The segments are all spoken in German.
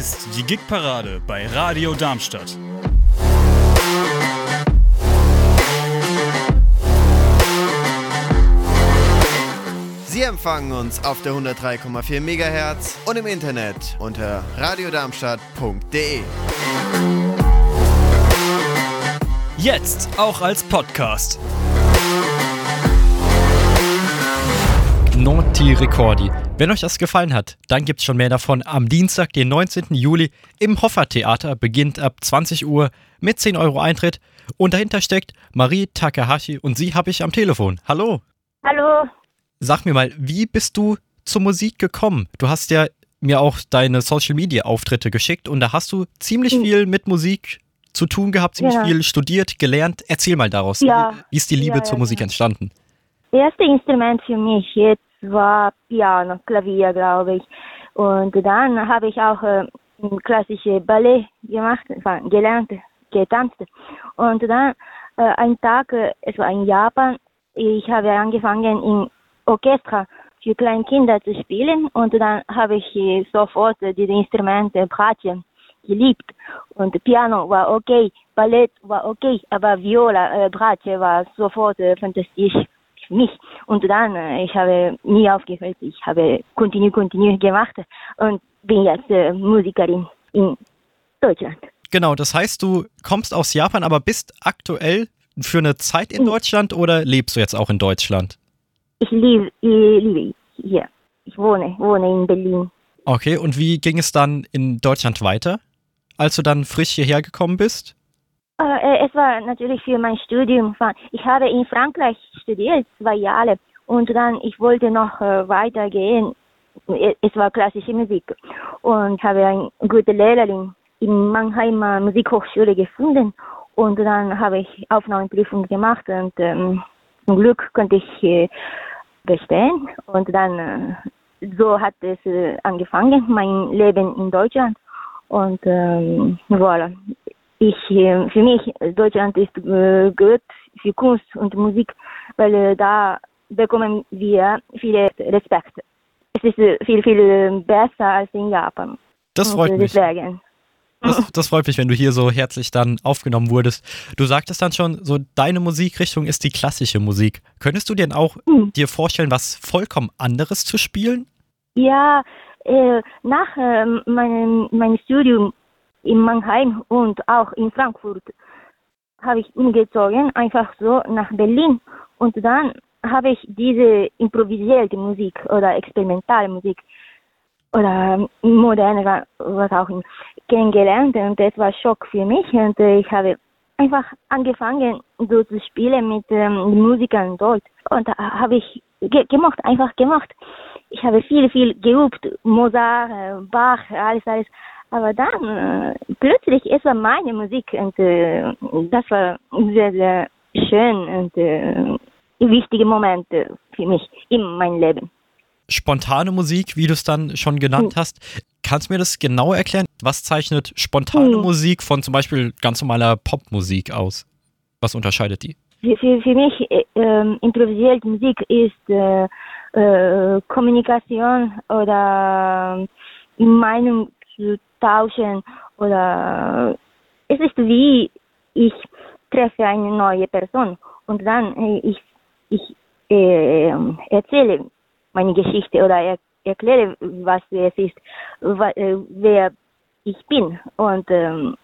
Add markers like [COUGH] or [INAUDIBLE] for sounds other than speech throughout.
ist die Gigparade bei Radio Darmstadt. Sie empfangen uns auf der 103,4 MHz und im Internet unter radiodarmstadt.de. Jetzt auch als Podcast. Noti Recordi. Wenn euch das gefallen hat, dann gibt es schon mehr davon. Am Dienstag, den 19. Juli, im Hoffer Theater beginnt ab 20 Uhr mit 10 Euro Eintritt. Und dahinter steckt Marie Takahashi und sie habe ich am Telefon. Hallo. Hallo. Sag mir mal, wie bist du zur Musik gekommen? Du hast ja mir auch deine Social Media Auftritte geschickt und da hast du ziemlich Hm. viel mit Musik zu tun gehabt, ziemlich Ja. viel studiert, gelernt. Erzähl mal daraus. Ja. Wie ist die Liebe Ja, zur Musik entstanden? Erste Instrument für mich jetzt war Piano, Klavier, glaube ich. Und dann habe ich auch äh, klassische Ballett gemacht, enfin, gelernt, getanzt. Und dann äh, ein Tag, äh, es war in Japan, ich habe angefangen im Orchester für kleine Kinder zu spielen und dann habe ich äh, sofort äh, diese Instrumente, Bratschen, geliebt. Und Piano war okay, Ballett war okay, aber Viola, äh, Bratsche war sofort äh, fantastisch mich. Und dann, äh, ich habe nie aufgehört, ich habe continue, continue gemacht und bin jetzt äh, Musikerin in Deutschland. Genau, das heißt, du kommst aus Japan, aber bist aktuell für eine Zeit in Mhm. Deutschland oder lebst du jetzt auch in Deutschland? Ich liebe, ich liebe hier. Ich wohne, wohne in Berlin. Okay, und wie ging es dann in Deutschland weiter, als du dann frisch hierher gekommen bist? Äh, es war natürlich für mein Studium. Ich habe in Frankreich studiert, zwei Jahre. Und dann, ich wollte noch äh, weitergehen. Es- war klassische Musik. Und habe eine gute Lehrerin in Mannheimer Musikhochschule gefunden. Und dann habe ich Aufnahmeprüfung gemacht und ähm, zum Glück konnte ich äh, bestehen. Und dann, äh, so hat es äh, angefangen, mein Leben in Deutschland. Und ähm, voilà ich, äh, für mich, Deutschland ist äh, gut für Kunst und Musik, weil äh, da bekommen wir viel Respekt. Es ist viel, viel besser als in Japan. Das freut mich. Deswegen. Das, [LAUGHS] das freut mich, wenn du hier so herzlich dann aufgenommen wurdest. Du sagtest dann schon, so deine Musikrichtung ist die klassische Musik. Könntest du denn auch Hm. dir vorstellen, was vollkommen anderes zu spielen? Ja, äh, nach äh, meinem, meinem Studium in Mannheim und auch in Frankfurt habe ich umgezogen, einfach so nach Berlin. Und dann habe ich diese improvisierte Musik oder experimentale Musik oder moderne, wa- was auch immer, kennengelernt und das war Schock für mich und äh, ich habe einfach angefangen so zu spielen mit ähm, Musikern dort und da habe ich ge gemacht, einfach gemacht. Ich habe viel, viel geübt, Mozart, äh, Bach, alles, alles. Aber dann äh, plötzlich es war meine Musik und äh, das war sehr, sehr schön und äh, wichtige Momente für mich in meinem Leben. Spontane Musik, wie du es dann schon genannt hast. Kannst du mir das genau erklären? Was zeichnet spontane Hm. Musik von zum Beispiel ganz normaler Popmusik aus? Was unterscheidet die? Für, für, für mich äh, ähm, improvisierte Musik ist äh, äh, Kommunikation oder äh, Meinung zu tauschen oder es ist wie ich treffe eine neue Person und dann äh, ich ich äh, erzähle meine Geschichte oder er, erkläre was es ist äh, wer ich bin und ähm,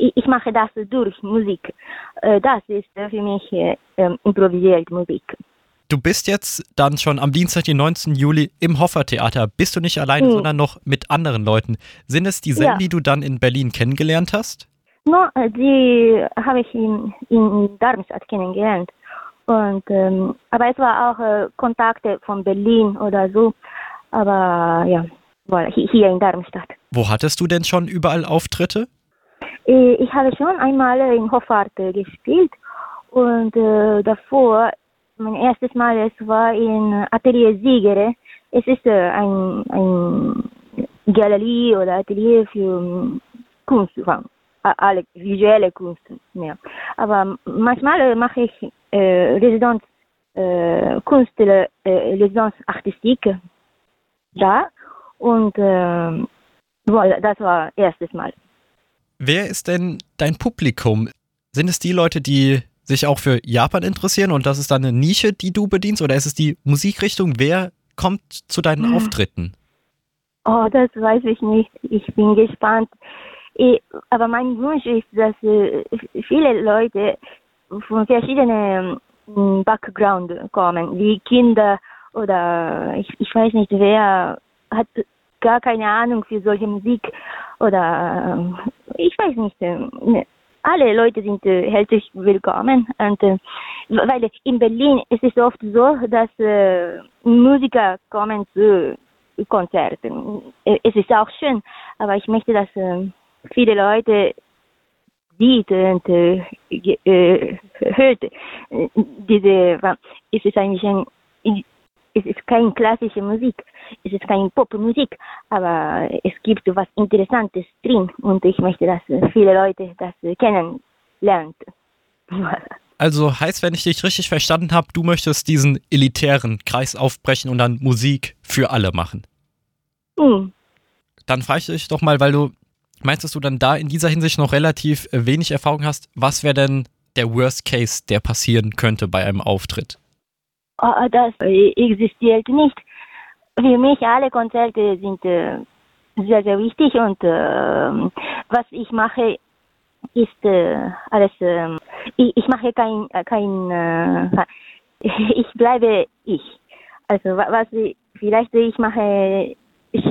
ich, mache das durch Musik. Äh, Das ist für mich äh, ähm, improvisierte Musik. Du bist jetzt dann schon am Dienstag, den 19. Juli im Hoffer Theater. Bist du nicht alleine, Hm. sondern noch mit anderen Leuten. Sind es dieselben, Ja. die du dann in Berlin kennengelernt hast? No, äh, die habe ich in, in Darmstadt kennengelernt. Und, ähm, aber es war auch äh, Kontakte von Berlin oder so. Aber ja, hier in Darmstadt. Wo hattest du denn schon überall Auftritte? Äh, Ich habe schon einmal in Hoffart äh, gespielt und äh, davor, mein erstes Mal, es war in Atelier Siegere. Es ist äh, ein, ein Galerie oder Atelier für ähm, Kunst, alle visuelle Kunst. Ja. Aber manchmal äh, mache ich äh, Residenz äh, Kunst, äh, Residenz Artistique da und ähm, Das war erstes Mal. Wer ist denn dein Publikum? Sind es die Leute, die sich auch für Japan interessieren und das ist dann eine Nische, die du bedienst? Oder ist es die Musikrichtung? Wer kommt zu deinen hm. Auftritten? Oh, das weiß ich nicht. Ich bin gespannt. Ich, aber mein Wunsch ist, dass äh, viele Leute von verschiedenen ähm, Background kommen, wie Kinder oder ich, ich weiß nicht, wer hat gar keine Ahnung für solche Musik oder äh, ich weiß nicht. Alle Leute sind äh, herzlich willkommen und äh, weil in Berlin ist es oft so, dass äh, Musiker kommen zu Konzerten. Äh, es ist auch schön, aber ich möchte, dass äh, viele Leute sieht und äh, äh, hört. Diese, es ist eigentlich ein, es ist keine klassische Musik, es ist keine Popmusik, aber es gibt was Interessantes drin und ich möchte, dass viele Leute das kennenlernen. [LAUGHS] Also heißt, wenn ich dich richtig verstanden habe, du möchtest diesen elitären Kreis aufbrechen und dann Musik für alle machen. Mhm. Dann frage ich dich doch mal, weil du meinst, dass du dann da in dieser Hinsicht noch relativ wenig Erfahrung hast, was wäre denn der Worst Case, der passieren könnte bei einem Auftritt? Oh, das existiert nicht. Für mich alle Konzerte sind äh, sehr, sehr wichtig und äh, was ich mache, ist äh, alles, ähm, ich, mache kein, kein äh, [LAUGHS] ich bleibe ich. Also was vielleicht ich mache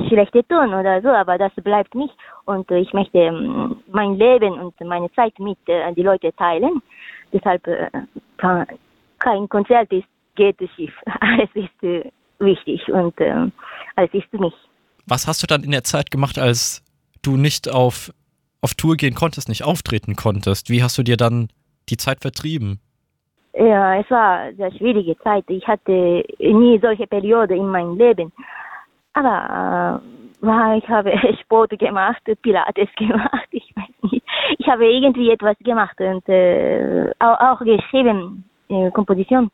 schlechte tun oder so, aber das bleibt nicht und ich möchte ähm, mein Leben und meine Zeit mit äh, die Leute teilen. Deshalb kein Konzert ist geht schief. [LAUGHS] Alles ist äh, wichtig und äh, alles ist mich. Was hast du dann in der Zeit gemacht, als du nicht auf, auf Tour gehen konntest, nicht auftreten konntest? Wie hast du dir dann die Zeit vertrieben? Ja, es war eine sehr schwierige Zeit. Ich hatte nie solche Periode in meinem Leben. Aber äh, ich habe [LAUGHS] Sport gemacht, Pilates [LAUGHS] gemacht, ich weiß nicht. Ich habe irgendwie etwas gemacht und äh, auch, auch geschrieben, äh, Komposition.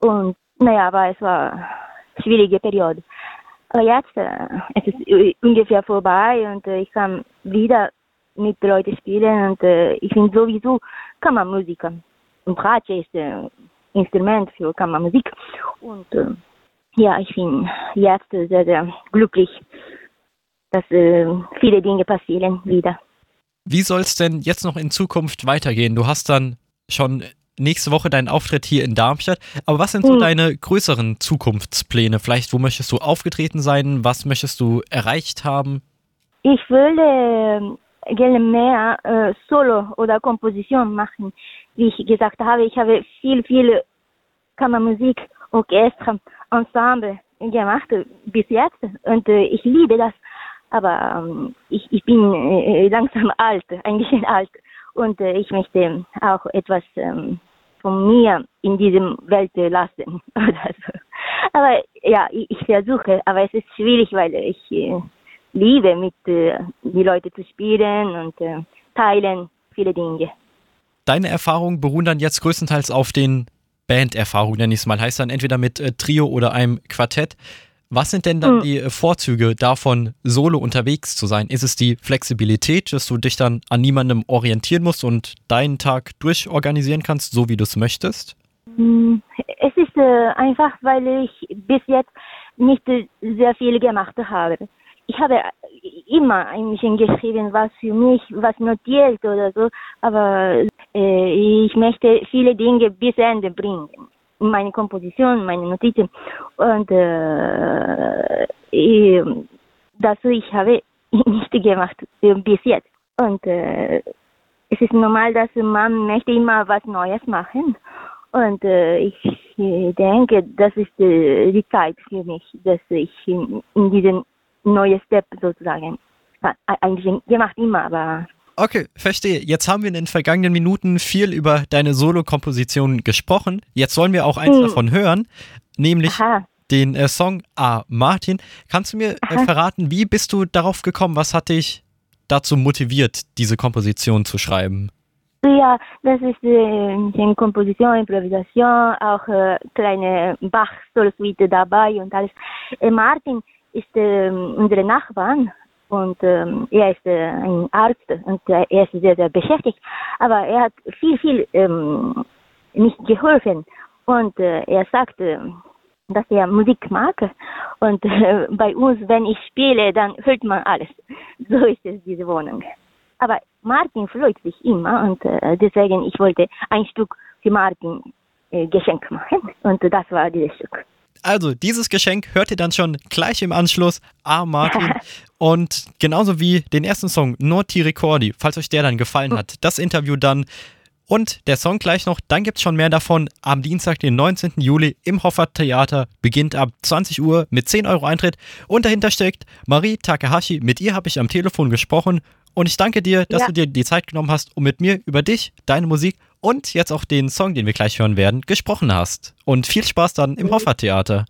Und naja, aber es war eine schwierige Periode. Aber jetzt, äh, es ist ungefähr vorbei und äh, ich kann wieder mit Leuten spielen und äh, ich bin sowieso Kammermusiker. Und Bratsche ist ein äh, Instrument für Kammermusik. Und äh, ja, ich bin jetzt sehr, sehr glücklich, dass äh, viele Dinge passieren wieder. Wie soll es denn jetzt noch in Zukunft weitergehen? Du hast dann schon nächste Woche deinen Auftritt hier in Darmstadt. Aber was sind so hm. deine größeren Zukunftspläne? Vielleicht, wo möchtest du aufgetreten sein? Was möchtest du erreicht haben? Ich würde äh, gerne mehr äh, Solo oder Komposition machen. Wie ich gesagt habe, ich habe viel, viel Kammermusik, Orchester Ensemble gemacht bis jetzt und äh, ich liebe das. Aber ähm, ich, ich bin äh, langsam [LAUGHS] alt, eigentlich alt und äh, ich möchte auch etwas ähm, von mir in diesem Welt lassen. [LAUGHS] Aber ja, ich, ich, versuche, aber es ist schwierig, weil ich äh, liebe, mit äh, die Leute zu spielen und äh, teilen viele Dinge. Deine Erfahrungen beruhen dann jetzt größtenteils auf den Banderfahrung, nenne ich es mal. Heißt dann entweder mit äh, Trio oder einem Quartett. Was sind denn dann mhm. die äh, Vorzüge davon, solo unterwegs zu sein? Ist es die Flexibilität, dass du dich dann an niemandem orientieren musst und deinen Tag durchorganisieren kannst, so wie du es möchtest? Hm, es ist äh, einfach, weil ich bis jetzt nicht äh, sehr viel gemacht habe. Ich habe immer ein bisschen geschrieben, was für mich, was notiert oder so, aber äh, ich möchte viele Dinge bis Ende bringen. Meine Komposition, meine Notizen. Und äh, ich, das ich habe [LAUGHS] nicht gemacht äh, bis jetzt. Und äh, es ist normal, dass man möchte immer was Neues machen. Und äh, ich denke, das ist äh, die Zeit für mich, dass ich in, in diesen neuen Step sozusagen eigentlich gemacht immer, aber Okay, verstehe. Jetzt haben wir in den vergangenen Minuten viel über deine Solo-Komposition gesprochen. Jetzt sollen wir auch eins hm. davon hören, nämlich Aha. den äh, Song A. Martin. Kannst du mir äh, verraten, wie bist du darauf gekommen? Was hat dich dazu motiviert, diese Komposition zu schreiben? Ja, das ist äh, eine Komposition, Improvisation, auch äh, kleine Bach-Solo-Suite dabei und alles. Äh, Martin ist äh, unsere Nachbarn und ähm, er ist äh, ein Arzt und äh, er ist sehr, sehr beschäftigt, aber er hat viel, viel ähm, nicht geholfen und äh, er sagte, dass er Musik mag und äh, bei uns, wenn ich spiele, dann hört man alles. [LAUGHS] So ist es, diese Wohnung. Aber Martin freut sich immer und äh, deswegen, ich wollte ein Stück für Martin äh, Geschenk machen und das war dieses Stück. Also, dieses Geschenk hört ihr dann schon gleich im Anschluss. Ah, Martin. [LAUGHS] Und genauso wie den ersten Song, Noti Ricordi, falls euch der dann gefallen hat, das Interview dann und der Song gleich noch, dann gibt es schon mehr davon. Am Dienstag, den 19. Juli im Hoffer Theater, beginnt ab 20 Uhr mit 10 Euro Eintritt. Und dahinter steckt Marie Takahashi. Mit ihr habe ich am Telefon gesprochen. Und ich danke dir, dass Ja. du dir die Zeit genommen hast, um mit mir über dich, deine Musik und jetzt auch den Song, den wir gleich hören werden, gesprochen hast. Und viel Spaß dann im Hoffer Theater.